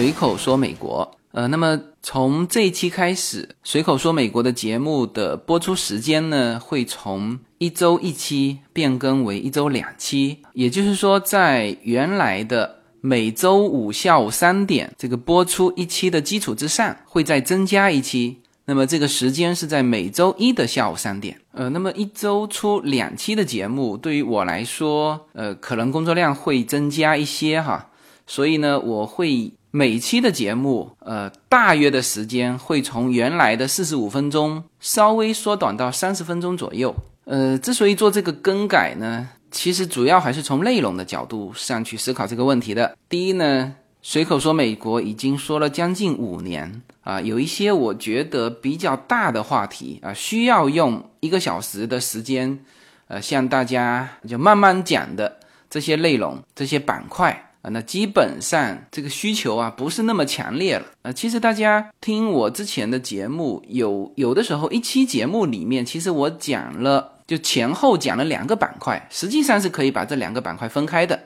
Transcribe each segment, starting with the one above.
随口说美国。呃，那么从这一期开始，随口说美国的节目的播出时间呢，会从一周一期变更为一周两期。也就是说，在原来的每周五下午三点这个播出一期的基础之上，会再增加一期。那么这个时间是在每周一的下午三点，呃，那么一周出两期的节目，对于我来说，呃，可能工作量会增加一些哈，所以呢，我会每期的节目，呃，大约的时间会从原来的四十五分钟稍微缩短到三十分钟左右。呃，之所以做这个更改呢，其实主要还是从内容的角度上去思考这个问题的。第一呢。随口说，美国已经说了将近五年啊，有一些我觉得比较大的话题啊，需要用一个小时的时间，呃，向大家就慢慢讲的这些内容、这些板块啊，那基本上这个需求啊不是那么强烈了啊。其实大家听我之前的节目，有有的时候一期节目里面，其实我讲了就前后讲了两个板块，实际上是可以把这两个板块分开的。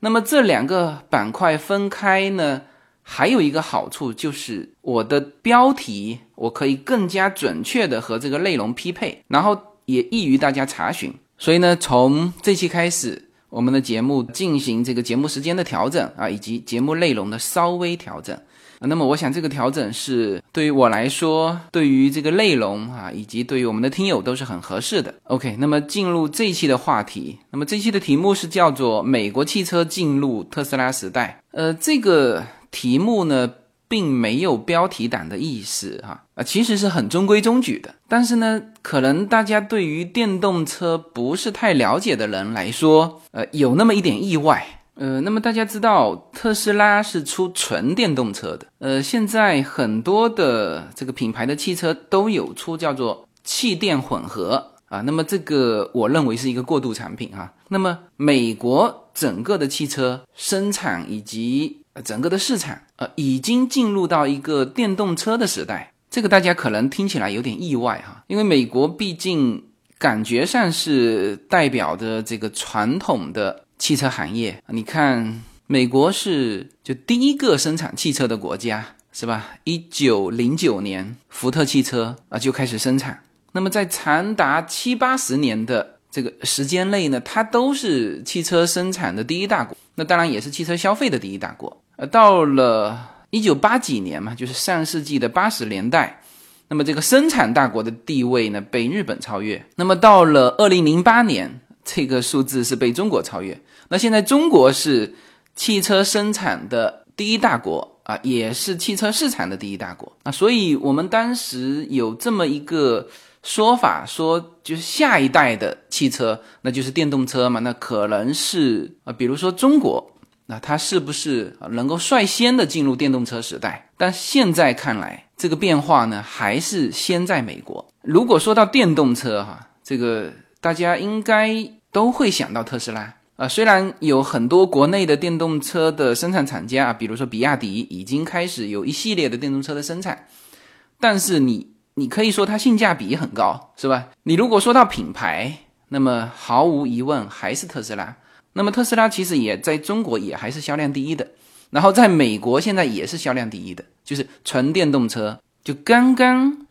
那么这两个板块分开呢，还有一个好处就是我的标题我可以更加准确的和这个内容匹配，然后也易于大家查询。所以呢，从这期开始，我们的节目进行这个节目时间的调整啊，以及节目内容的稍微调整。那么我想这个调整是对于我来说，对于这个内容啊，以及对于我们的听友都是很合适的。OK，那么进入这一期的话题，那么这期的题目是叫做“美国汽车进入特斯拉时代”。呃，这个题目呢，并没有标题党的意思哈啊，其实是很中规中矩的。但是呢，可能大家对于电动车不是太了解的人来说，呃，有那么一点意外。呃，那么大家知道特斯拉是出纯电动车的。呃，现在很多的这个品牌的汽车都有出叫做气电混合啊。那么这个我认为是一个过渡产品哈。那么美国整个的汽车生产以及整个的市场呃，已经进入到一个电动车的时代。这个大家可能听起来有点意外哈，因为美国毕竟感觉上是代表着这个传统的。汽车行业，你看，美国是就第一个生产汽车的国家，是吧？一九零九年，福特汽车啊就开始生产。那么在长达七八十年的这个时间内呢，它都是汽车生产的第一大国，那当然也是汽车消费的第一大国。呃，到了一九八几年嘛，就是上世纪的八十年代，那么这个生产大国的地位呢被日本超越。那么到了二零零八年。这个数字是被中国超越。那现在中国是汽车生产的第一大国啊，也是汽车市场的第一大国啊。所以我们当时有这么一个说法，说就是下一代的汽车，那就是电动车嘛。那可能是啊，比如说中国，那它是不是能够率先的进入电动车时代？但现在看来，这个变化呢，还是先在美国。如果说到电动车哈，这个大家应该。都会想到特斯拉啊，虽然有很多国内的电动车的生产厂家啊，比如说比亚迪已经开始有一系列的电动车的生产，但是你你可以说它性价比很高，是吧？你如果说到品牌，那么毫无疑问还是特斯拉。那么特斯拉其实也在中国也还是销量第一的，然后在美国现在也是销量第一的，就是纯电动车，就刚刚。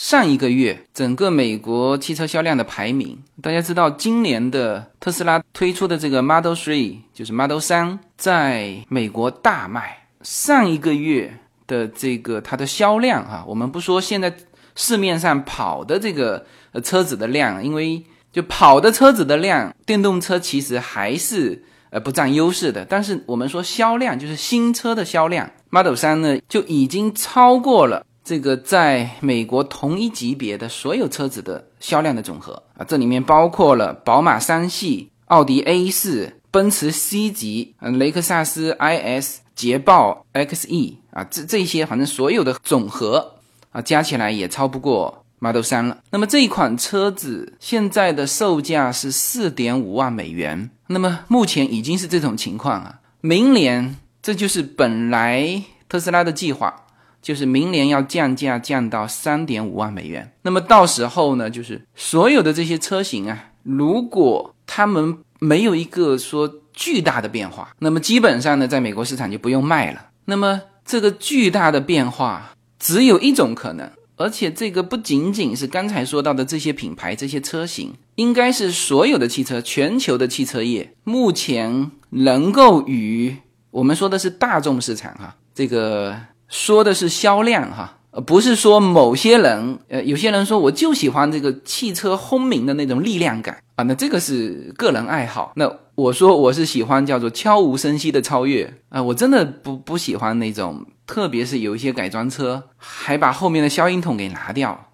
上一个月，整个美国汽车销量的排名，大家知道，今年的特斯拉推出的这个 Model Three，就是 Model 三，在美国大卖。上一个月的这个它的销量，哈，我们不说现在市面上跑的这个呃车子的量，因为就跑的车子的量，电动车其实还是呃不占优势的。但是我们说销量，就是新车的销量，Model 三呢就已经超过了。这个在美国同一级别的所有车子的销量的总和啊，这里面包括了宝马三系、奥迪 A 四、奔驰 C 级、嗯，雷克萨斯 IS、捷豹 XE 啊，这这些反正所有的总和啊，加起来也超不过 Model 三了。那么这一款车子现在的售价是四点五万美元。那么目前已经是这种情况啊，明年这就是本来特斯拉的计划。就是明年要降价降到三点五万美元，那么到时候呢，就是所有的这些车型啊，如果他们没有一个说巨大的变化，那么基本上呢，在美国市场就不用卖了。那么这个巨大的变化只有一种可能，而且这个不仅仅是刚才说到的这些品牌、这些车型，应该是所有的汽车、全球的汽车业目前能够与我们说的是大众市场哈，这个说的是销量哈。呃，不是说某些人，呃，有些人说我就喜欢这个汽车轰鸣的那种力量感啊，那这个是个人爱好。那我说我是喜欢叫做悄无声息的超越啊，我真的不不喜欢那种，特别是有一些改装车还把后面的消音筒给拿掉，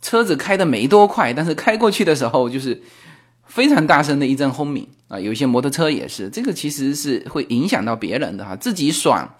车子开的没多快，但是开过去的时候就是非常大声的一阵轰鸣啊。有一些摩托车也是，这个其实是会影响到别人的哈，自己爽。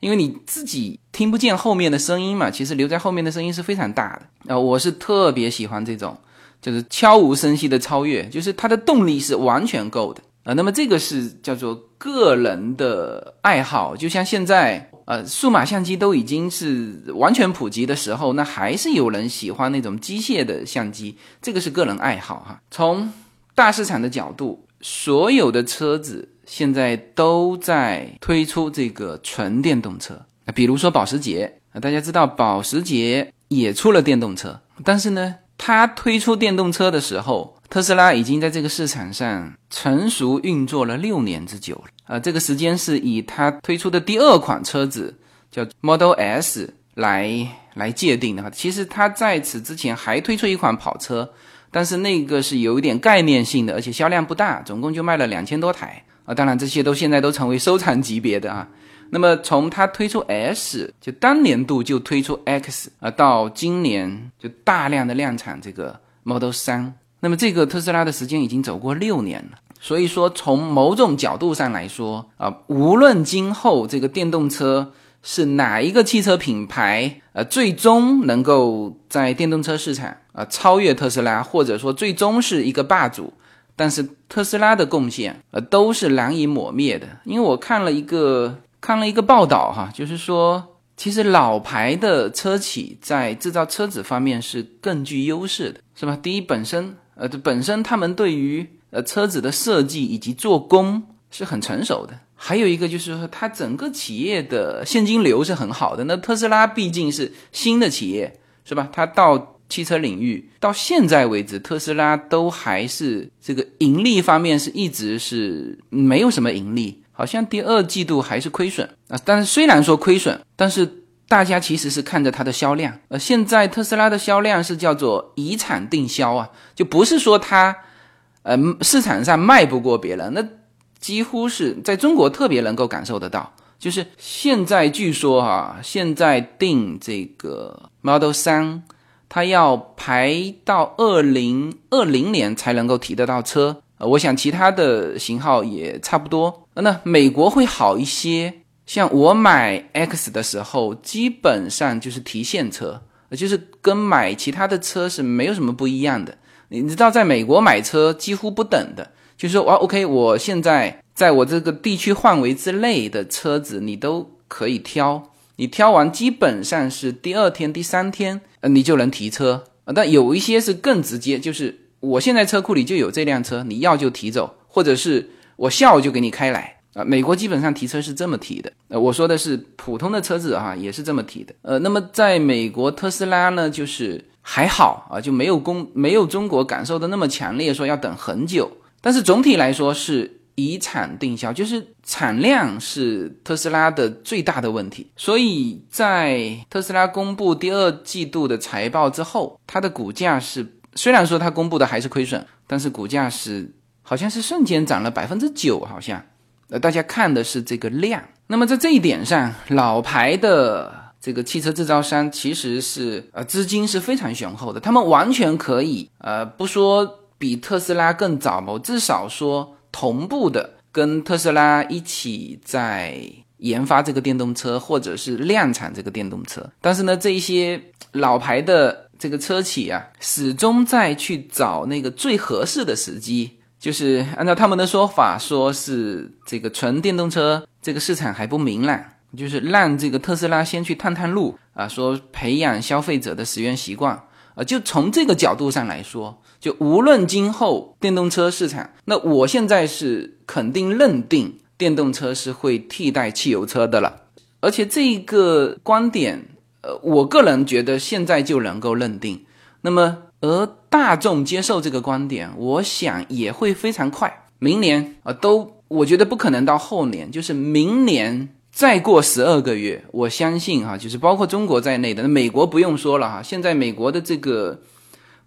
因为你自己听不见后面的声音嘛，其实留在后面的声音是非常大的啊。我是特别喜欢这种，就是悄无声息的超越，就是它的动力是完全够的啊。那么这个是叫做个人的爱好，就像现在呃，数码相机都已经是完全普及的时候，那还是有人喜欢那种机械的相机，这个是个人爱好哈。从大市场的角度，所有的车子。现在都在推出这个纯电动车，比如说保时捷啊，大家知道保时捷也出了电动车，但是呢，它推出电动车的时候，特斯拉已经在这个市场上成熟运作了六年之久了啊，这个时间是以它推出的第二款车子叫 Model S 来来界定的哈，其实它在此之前还推出一款跑车，但是那个是有一点概念性的，而且销量不大，总共就卖了两千多台。啊，当然这些都现在都成为收藏级别的啊。那么从它推出 S，就当年度就推出 X 啊，到今年就大量的量产这个 Model 三。那么这个特斯拉的时间已经走过六年了。所以说从某种角度上来说啊，无论今后这个电动车是哪一个汽车品牌，呃，最终能够在电动车市场啊超越特斯拉，或者说最终是一个霸主。但是特斯拉的贡献，呃，都是难以抹灭的。因为我看了一个看了一个报道，哈，就是说，其实老牌的车企在制造车子方面是更具优势的，是吧？第一，本身，呃，这本身他们对于呃车子的设计以及做工是很成熟的。还有一个就是说，它整个企业的现金流是很好的。那特斯拉毕竟是新的企业，是吧？它到汽车领域到现在为止，特斯拉都还是这个盈利方面是一直是没有什么盈利，好像第二季度还是亏损啊。但是虽然说亏损，但是大家其实是看着它的销量。呃，现在特斯拉的销量是叫做以产定销啊，就不是说它呃市场上卖不过别人，那几乎是在中国特别能够感受得到。就是现在据说哈，现在定这个 Model 三。它要排到二零二零年才能够提得到车，呃，我想其他的型号也差不多。那美国会好一些，像我买 X 的时候，基本上就是提现车，就是跟买其他的车是没有什么不一样的。你知道，在美国买车几乎不等的，就是说，哇，OK，我现在在我这个地区范围之内的车子，你都可以挑。你挑完基本上是第二天、第三天，呃，你就能提车啊。但有一些是更直接，就是我现在车库里就有这辆车，你要就提走，或者是我下午就给你开来啊。美国基本上提车是这么提的，呃，我说的是普通的车子哈，也是这么提的。呃，那么在美国特斯拉呢，就是还好啊，就没有公没有中国感受的那么强烈，说要等很久。但是总体来说是。以产定销，就是产量是特斯拉的最大的问题。所以在特斯拉公布第二季度的财报之后，它的股价是虽然说它公布的还是亏损，但是股价是好像是瞬间涨了百分之九，好像。呃，大家看的是这个量。那么在这一点上，老牌的这个汽车制造商其实是呃资金是非常雄厚的，他们完全可以呃不说比特斯拉更早吧，至少说。同步的跟特斯拉一起在研发这个电动车，或者是量产这个电动车。但是呢，这一些老牌的这个车企啊，始终在去找那个最合适的时机。就是按照他们的说法，说是这个纯电动车这个市场还不明朗，就是让这个特斯拉先去探探路啊，说培养消费者的使用习惯啊。就从这个角度上来说。就无论今后电动车市场，那我现在是肯定认定电动车是会替代汽油车的了。而且这个观点，呃，我个人觉得现在就能够认定。那么，而大众接受这个观点，我想也会非常快。明年啊，都我觉得不可能到后年，就是明年再过十二个月，我相信哈，就是包括中国在内的，那美国不用说了哈。现在美国的这个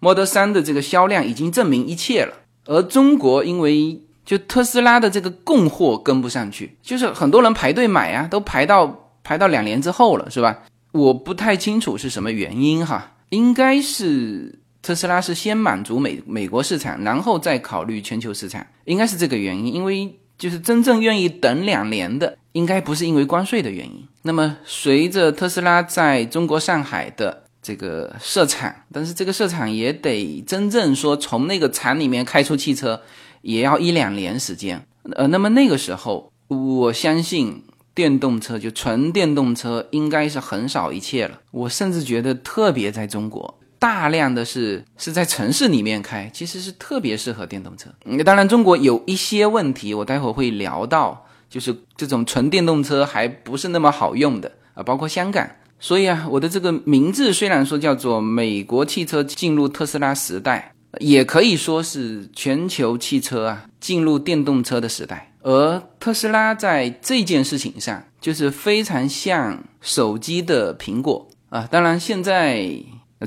Model 3的这个销量已经证明一切了，而中国因为就特斯拉的这个供货跟不上去，就是很多人排队买啊，都排到排到两年之后了，是吧？我不太清楚是什么原因哈，应该是特斯拉是先满足美美国市场，然后再考虑全球市场，应该是这个原因。因为就是真正愿意等两年的，应该不是因为关税的原因。那么随着特斯拉在中国上海的这个设厂，但是这个设厂也得真正说从那个厂里面开出汽车。也要一两年时间，呃，那么那个时候，我相信电动车就纯电动车应该是横扫一切了。我甚至觉得，特别在中国，大量的是是在城市里面开，其实是特别适合电动车。当然，中国有一些问题，我待会儿会聊到，就是这种纯电动车还不是那么好用的啊，包括香港。所以啊，我的这个名字虽然说叫做“美国汽车进入特斯拉时代”。也可以说是全球汽车啊进入电动车的时代，而特斯拉在这件事情上就是非常像手机的苹果啊。当然，现在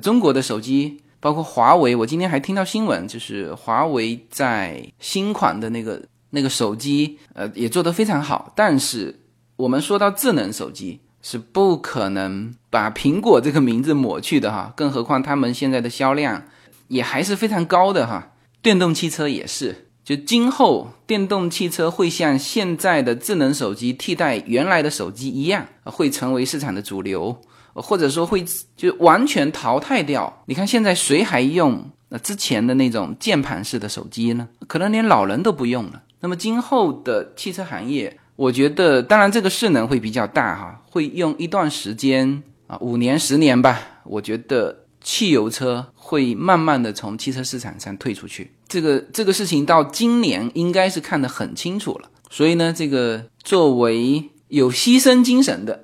中国的手机包括华为，我今天还听到新闻，就是华为在新款的那个那个手机，呃，也做得非常好。但是我们说到智能手机，是不可能把苹果这个名字抹去的哈，更何况他们现在的销量。也还是非常高的哈，电动汽车也是，就今后电动汽车会像现在的智能手机替代原来的手机一样，会成为市场的主流，或者说会就完全淘汰掉。你看现在谁还用那之前的那种键盘式的手机呢？可能连老人都不用了。那么今后的汽车行业，我觉得当然这个势能会比较大哈，会用一段时间啊，五年十年吧，我觉得。汽油车会慢慢的从汽车市场上退出去，这个这个事情到今年应该是看得很清楚了。所以呢，这个作为有牺牲精神的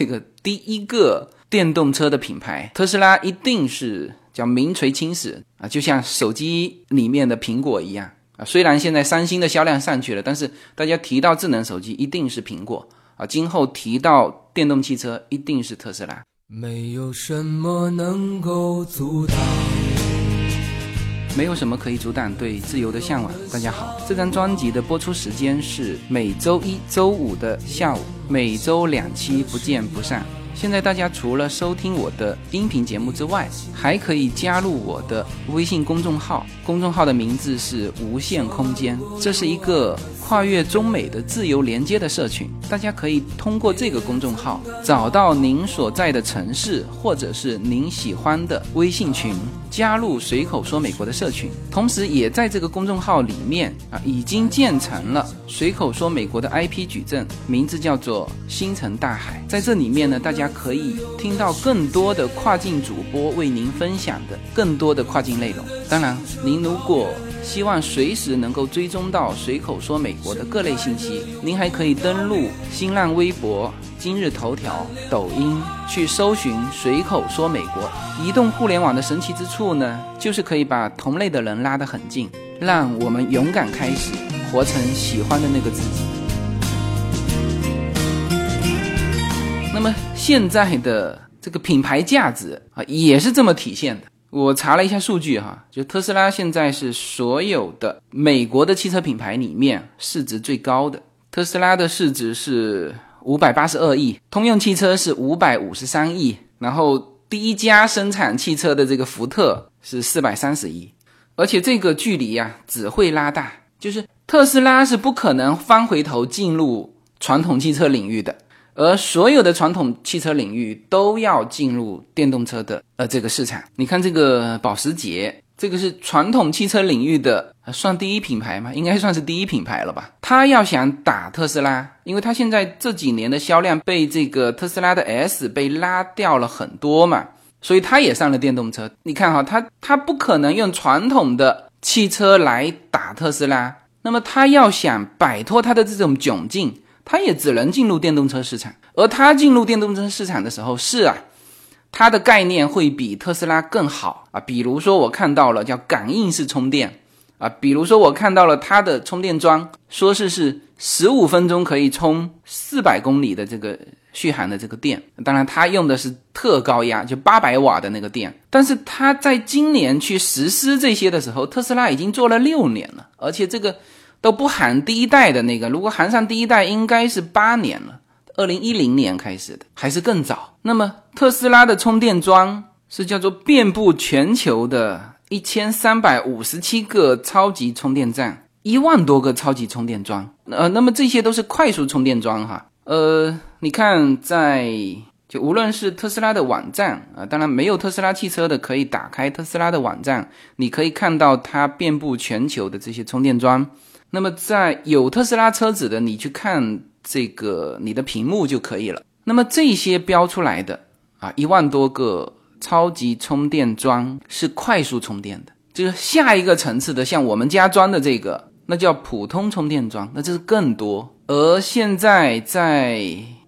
这个第一个电动车的品牌，特斯拉一定是叫名垂青史啊，就像手机里面的苹果一样啊。虽然现在三星的销量上去了，但是大家提到智能手机一定是苹果啊，今后提到电动汽车一定是特斯拉。没有什么能够阻挡，没有什么可以阻挡对自由的向往。大家好，这张专辑的播出时间是每周一周五的下午，每周两期，不见不散。现在大家除了收听我的音频节目之外，还可以加入我的微信公众号，公众号的名字是无限空间。这是一个跨越中美的自由连接的社群，大家可以通过这个公众号找到您所在的城市或者是您喜欢的微信群，加入随口说美国的社群。同时，也在这个公众号里面啊，已经建成了随口说美国的 IP 矩阵，名字叫做星辰大海。在这里面呢，大家。可以听到更多的跨境主播为您分享的更多的跨境内容。当然，您如果希望随时能够追踪到随口说美国的各类信息，您还可以登录新浪微博、今日头条、抖音去搜寻随口说美国。移动互联网的神奇之处呢，就是可以把同类的人拉得很近，让我们勇敢开始，活成喜欢的那个自己。那么现在的这个品牌价值啊，也是这么体现的。我查了一下数据哈，就特斯拉现在是所有的美国的汽车品牌里面市值最高的。特斯拉的市值是五百八十二亿，通用汽车是五百五十三亿，然后第一家生产汽车的这个福特是四百三十亿。而且这个距离呀只会拉大，就是特斯拉是不可能翻回头进入传统汽车领域的。而所有的传统汽车领域都要进入电动车的呃这个市场。你看这个保时捷，这个是传统汽车领域的算第一品牌吗？应该算是第一品牌了吧？他要想打特斯拉，因为他现在这几年的销量被这个特斯拉的 S 被拉掉了很多嘛，所以他也上了电动车。你看哈，他他不可能用传统的汽车来打特斯拉，那么他要想摆脱他的这种窘境。它也只能进入电动车市场。而它进入电动车市场的时候，是啊，它的概念会比特斯拉更好啊。比如说，我看到了叫感应式充电啊，比如说我看到了它的充电桩，说是是十五分钟可以充四百公里的这个。续航的这个电，当然它用的是特高压，就八百瓦的那个电。但是它在今年去实施这些的时候，特斯拉已经做了六年了，而且这个都不含第一代的那个。如果含上第一代，应该是八年了，二零一零年开始的，还是更早。那么特斯拉的充电桩是叫做遍布全球的一千三百五十七个超级充电站，一万多个超级充电桩。呃，那么这些都是快速充电桩哈。呃，你看，在就无论是特斯拉的网站啊，当然没有特斯拉汽车的，可以打开特斯拉的网站，你可以看到它遍布全球的这些充电桩。那么在有特斯拉车子的，你去看这个你的屏幕就可以了。那么这些标出来的啊，一万多个超级充电桩是快速充电的，就是下一个层次的，像我们家装的这个，那叫普通充电桩，那这是更多。而现在在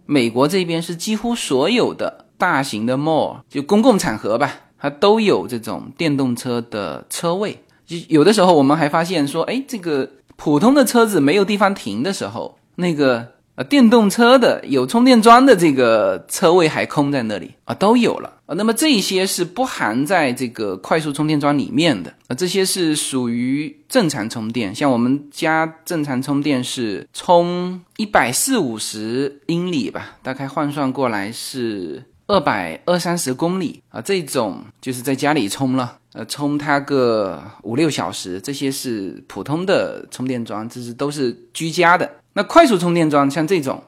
美国这边是几乎所有的大型的 mall 就公共场合吧，它都有这种电动车的车位。就有的时候我们还发现说，哎，这个普通的车子没有地方停的时候，那个。呃，电动车的有充电桩的这个车位还空在那里啊，都有了啊。那么这些是不含在这个快速充电桩里面的啊，这些是属于正常充电。像我们家正常充电是充一百四五十英里吧，大概换算过来是二百二三十公里啊。这种就是在家里充了，呃，充它个五六小时，这些是普通的充电桩，这是都是居家的。那快速充电桩像这种，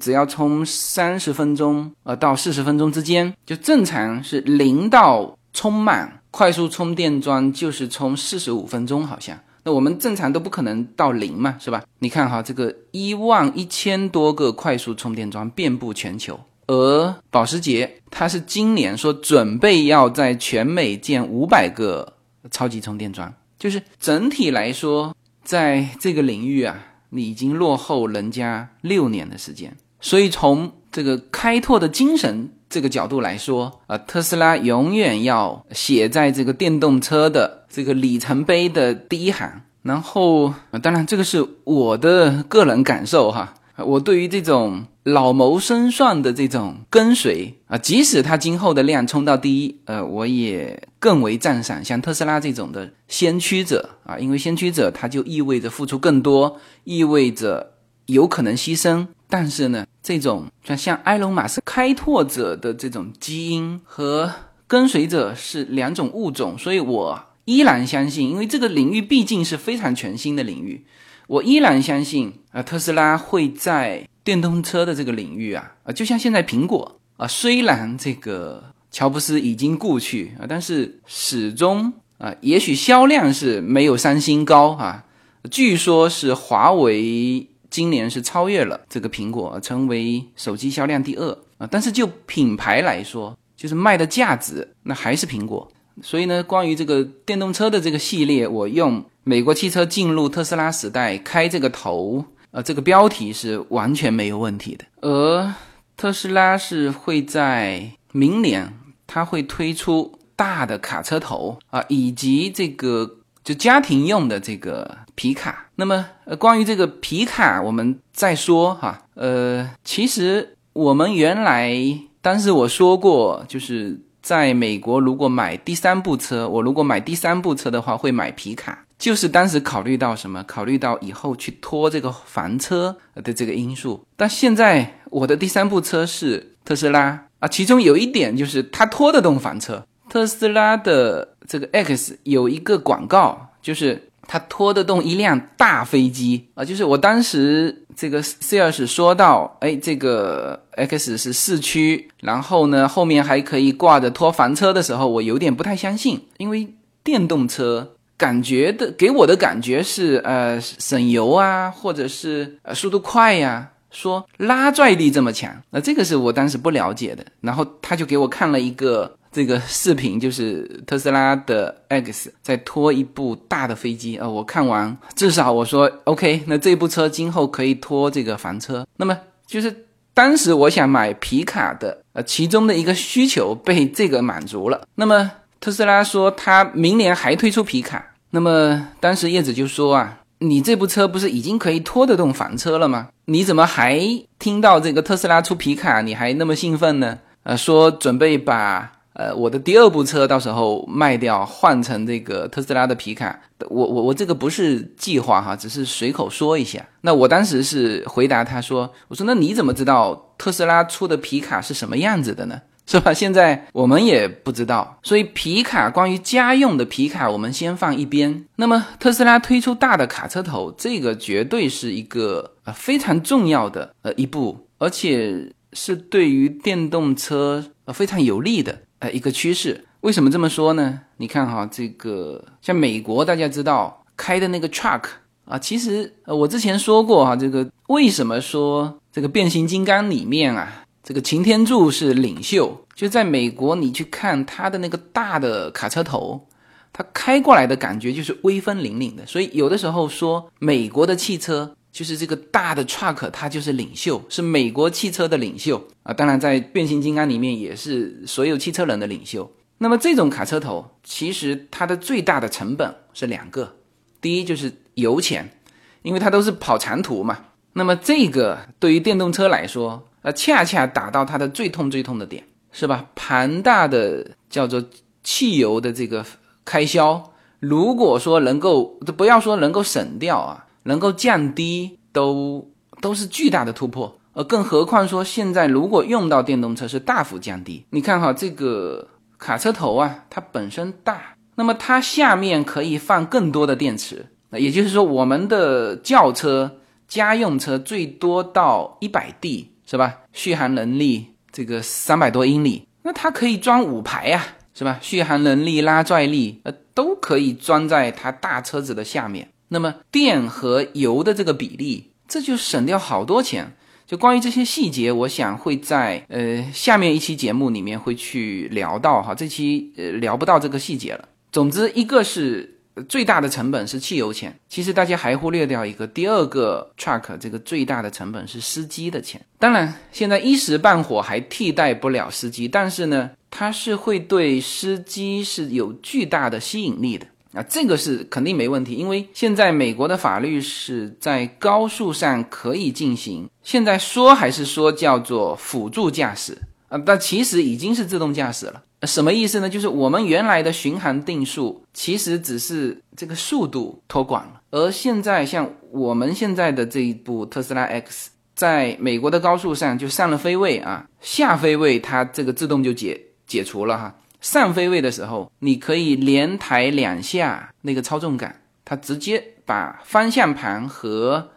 只要充三十分钟呃到四十分钟之间，就正常是零到充满。快速充电桩就是充四十五分钟，好像。那我们正常都不可能到零嘛，是吧？你看哈，这个一万一千多个快速充电桩遍布全球，而保时捷它是今年说准备要在全美建五百个超级充电桩，就是整体来说，在这个领域啊。你已经落后人家六年的时间，所以从这个开拓的精神这个角度来说，啊，特斯拉永远要写在这个电动车的这个里程碑的第一行。然后，当然这个是我的个人感受哈。我对于这种老谋深算的这种跟随啊，即使它今后的量冲到第一，呃，我也更为赞赏。像特斯拉这种的先驱者啊，因为先驱者他就意味着付出更多，意味着有可能牺牲。但是呢，这种像像埃隆·马斯开拓者的这种基因和跟随者是两种物种，所以我依然相信，因为这个领域毕竟是非常全新的领域。我依然相信啊，特斯拉会在电动车的这个领域啊啊，就像现在苹果啊，虽然这个乔布斯已经故去啊，但是始终啊，也许销量是没有三星高啊，据说是华为今年是超越了这个苹果，成为手机销量第二啊，但是就品牌来说，就是卖的价值，那还是苹果。所以呢，关于这个电动车的这个系列，我用。美国汽车进入特斯拉时代，开这个头，呃，这个标题是完全没有问题的。而特斯拉是会在明年，它会推出大的卡车头啊，以及这个就家庭用的这个皮卡。那么，呃，关于这个皮卡，我们再说哈。呃，其实我们原来当时我说过，就是在美国如果买第三部车，我如果买第三部车的话，会买皮卡。就是当时考虑到什么？考虑到以后去拖这个房车的这个因素。但现在我的第三部车是特斯拉啊，其中有一点就是它拖得动房车。特斯拉的这个 X 有一个广告，就是它拖得动一辆大飞机啊。就是我当时这个 sales 说到，哎，这个 X 是四驱，然后呢后面还可以挂着拖房车的时候，我有点不太相信，因为电动车。感觉的给我的感觉是，呃，省油啊，或者是呃速度快呀，说拉拽力这么强，那这个是我当时不了解的。然后他就给我看了一个这个视频，就是特斯拉的 X 在拖一部大的飞机啊。我看完，至少我说 OK，那这部车今后可以拖这个房车。那么就是当时我想买皮卡的，呃，其中的一个需求被这个满足了。那么特斯拉说他明年还推出皮卡，那么当时叶子就说啊。你这部车不是已经可以拖得动房车了吗？你怎么还听到这个特斯拉出皮卡，你还那么兴奋呢？呃，说准备把呃我的第二部车到时候卖掉，换成这个特斯拉的皮卡。我我我这个不是计划哈，只是随口说一下。那我当时是回答他说，我说那你怎么知道特斯拉出的皮卡是什么样子的呢？是吧？现在我们也不知道，所以皮卡关于家用的皮卡，我们先放一边。那么特斯拉推出大的卡车头，这个绝对是一个呃非常重要的呃一步，而且是对于电动车呃非常有利的呃一个趋势。为什么这么说呢？你看哈，这个像美国大家知道开的那个 truck 啊，其实呃我之前说过哈，这个为什么说这个变形金刚里面啊？这个擎天柱是领袖，就在美国，你去看他的那个大的卡车头，他开过来的感觉就是威风凛凛的。所以有的时候说美国的汽车就是这个大的 truck，它就是领袖，是美国汽车的领袖啊。当然，在变形金刚里面也是所有汽车人的领袖。那么这种卡车头，其实它的最大的成本是两个，第一就是油钱，因为它都是跑长途嘛。那么这个对于电动车来说，呃，恰恰打到它的最痛最痛的点，是吧？庞大的叫做汽油的这个开销，如果说能够，不要说能够省掉啊，能够降低，都都是巨大的突破。呃，更何况说现在如果用到电动车是大幅降低。你看哈，这个卡车头啊，它本身大，那么它下面可以放更多的电池，那也就是说，我们的轿车、家用车最多到一百 D。是吧？续航能力这个三百多英里，那它可以装五排呀，是吧？续航能力、拉拽力，呃，都可以装在它大车子的下面。那么电和油的这个比例，这就省掉好多钱。就关于这些细节，我想会在呃下面一期节目里面会去聊到哈。这期呃聊不到这个细节了。总之，一个是。最大的成本是汽油钱，其实大家还忽略掉一个，第二个 truck 这个最大的成本是司机的钱。当然，现在一时半会还替代不了司机，但是呢，它是会对司机是有巨大的吸引力的啊，这个是肯定没问题，因为现在美国的法律是在高速上可以进行，现在说还是说叫做辅助驾驶啊，但其实已经是自动驾驶了。什么意思呢？就是我们原来的巡航定速其实只是这个速度托管了，而现在像我们现在的这一部特斯拉 X，在美国的高速上就上了飞位啊，下飞位它这个自动就解解除了哈。上飞位的时候，你可以连抬两下那个操纵杆，它直接把方向盘和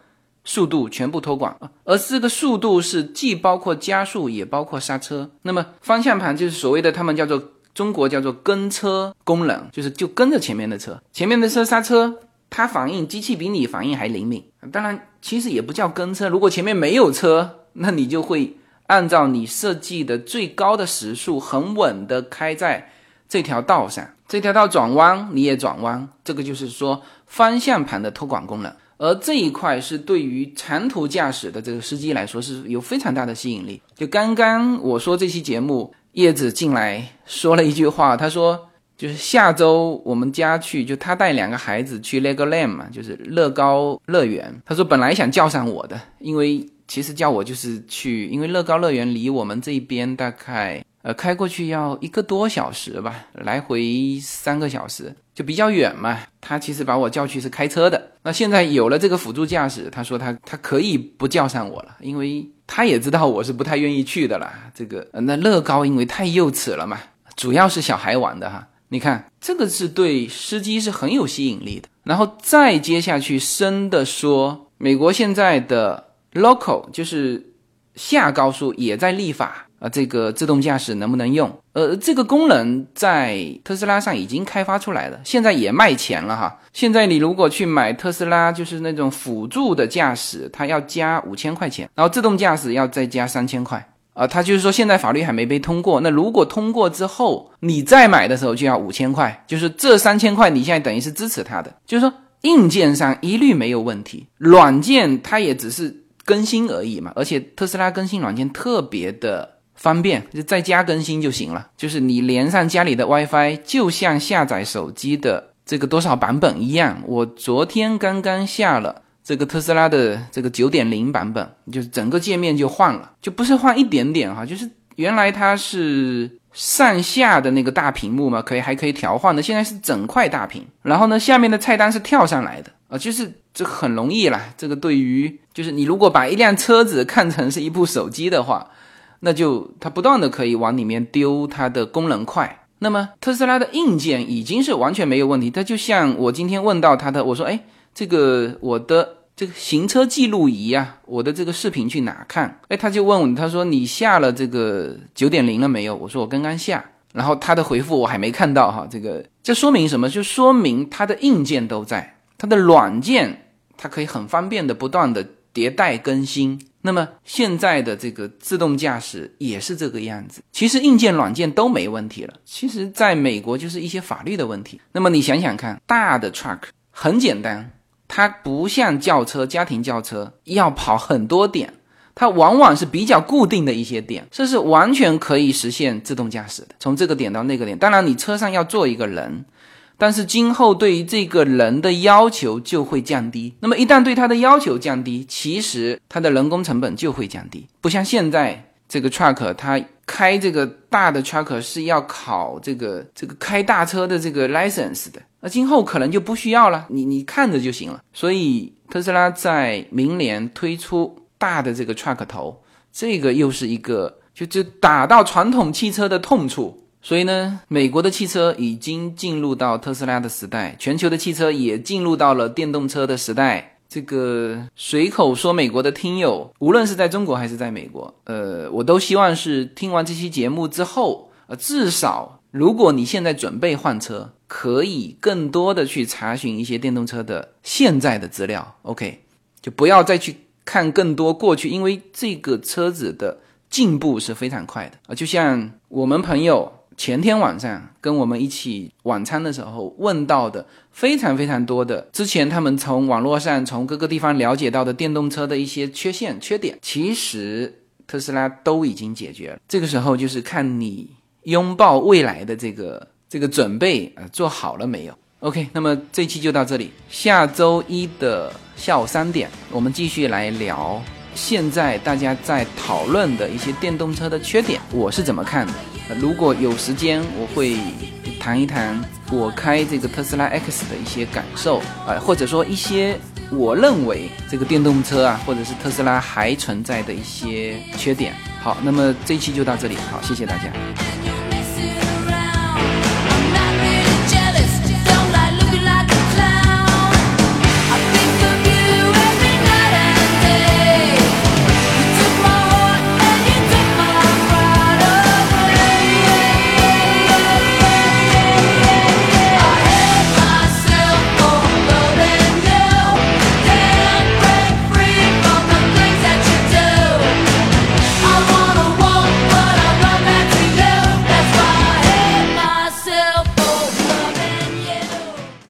速度全部托管，而这个速度是既包括加速也包括刹车。那么方向盘就是所谓的他们叫做中国叫做跟车功能，就是就跟着前面的车，前面的车刹车，它反应机器比你反应还灵敏。当然，其实也不叫跟车，如果前面没有车，那你就会按照你设计的最高的时速，很稳的开在这条道上，这条道转弯你也转弯，这个就是说方向盘的托管功能。而这一块是对于长途驾驶的这个司机来说是有非常大的吸引力。就刚刚我说这期节目，叶子进来说了一句话，他说就是下周我们家去，就他带两个孩子去 Legoland 嘛，就是乐高乐园。他说本来想叫上我的，因为其实叫我就是去，因为乐高乐园离我们这边大概。呃，开过去要一个多小时吧，来回三个小时，就比较远嘛。他其实把我叫去是开车的。那现在有了这个辅助驾驶，他说他他可以不叫上我了，因为他也知道我是不太愿意去的啦。这个那乐高因为太幼齿了嘛，主要是小孩玩的哈。你看这个是对司机是很有吸引力的。然后再接下去深的说，美国现在的 local 就是下高速也在立法。啊，这个自动驾驶能不能用？呃，这个功能在特斯拉上已经开发出来了，现在也卖钱了哈。现在你如果去买特斯拉，就是那种辅助的驾驶，它要加五千块钱，然后自动驾驶要再加三千块。啊，他就是说现在法律还没被通过，那如果通过之后，你再买的时候就要五千块，就是这三千块你现在等于是支持他的，就是说硬件上一律没有问题，软件它也只是更新而已嘛，而且特斯拉更新软件特别的方便，就在家更新就行了，就是你连上家里的 WiFi，就像下载手机的这个多少版本一样，我昨天刚刚下了。这个特斯拉的这个九点零版本，就是整个界面就换了，就不是换一点点哈，就是原来它是上下的那个大屏幕嘛，可以还可以调换的，现在是整块大屏，然后呢，下面的菜单是跳上来的啊，就是这很容易啦。这个对于就是你如果把一辆车子看成是一部手机的话，那就它不断的可以往里面丢它的功能块。那么特斯拉的硬件已经是完全没有问题，它就像我今天问到他的，我说哎，这个我的。这个行车记录仪啊，我的这个视频去哪看？哎，他就问我，他说你下了这个九点零了没有？我说我刚刚下，然后他的回复我还没看到哈。这个这说明什么？就说明它的硬件都在，它的软件它可以很方便的不断的迭代更新。那么现在的这个自动驾驶也是这个样子，其实硬件软件都没问题了。其实在美国就是一些法律的问题。那么你想想看，大的 truck 很简单。它不像轿车、家庭轿车要跑很多点，它往往是比较固定的一些点，这是完全可以实现自动驾驶的。从这个点到那个点，当然你车上要坐一个人，但是今后对于这个人的要求就会降低。那么一旦对他的要求降低，其实他的人工成本就会降低，不像现在。这个 truck 它开这个大的 truck 是要考这个这个开大车的这个 license 的，那今后可能就不需要了，你你看着就行了。所以特斯拉在明年推出大的这个 truck 头，这个又是一个就就打到传统汽车的痛处。所以呢，美国的汽车已经进入到特斯拉的时代，全球的汽车也进入到了电动车的时代。这个随口说美国的听友，无论是在中国还是在美国，呃，我都希望是听完这期节目之后，呃，至少如果你现在准备换车，可以更多的去查询一些电动车的现在的资料，OK，就不要再去看更多过去，因为这个车子的进步是非常快的啊，就像我们朋友。前天晚上跟我们一起晚餐的时候问到的非常非常多的，之前他们从网络上从各个地方了解到的电动车的一些缺陷缺点，其实特斯拉都已经解决了。这个时候就是看你拥抱未来的这个这个准备呃做好了没有？OK，那么这期就到这里，下周一的下午三点我们继续来聊现在大家在讨论的一些电动车的缺点，我是怎么看的。如果有时间，我会谈一谈我开这个特斯拉 X 的一些感受啊，或者说一些我认为这个电动车啊，或者是特斯拉还存在的一些缺点。好，那么这一期就到这里，好，谢谢大家。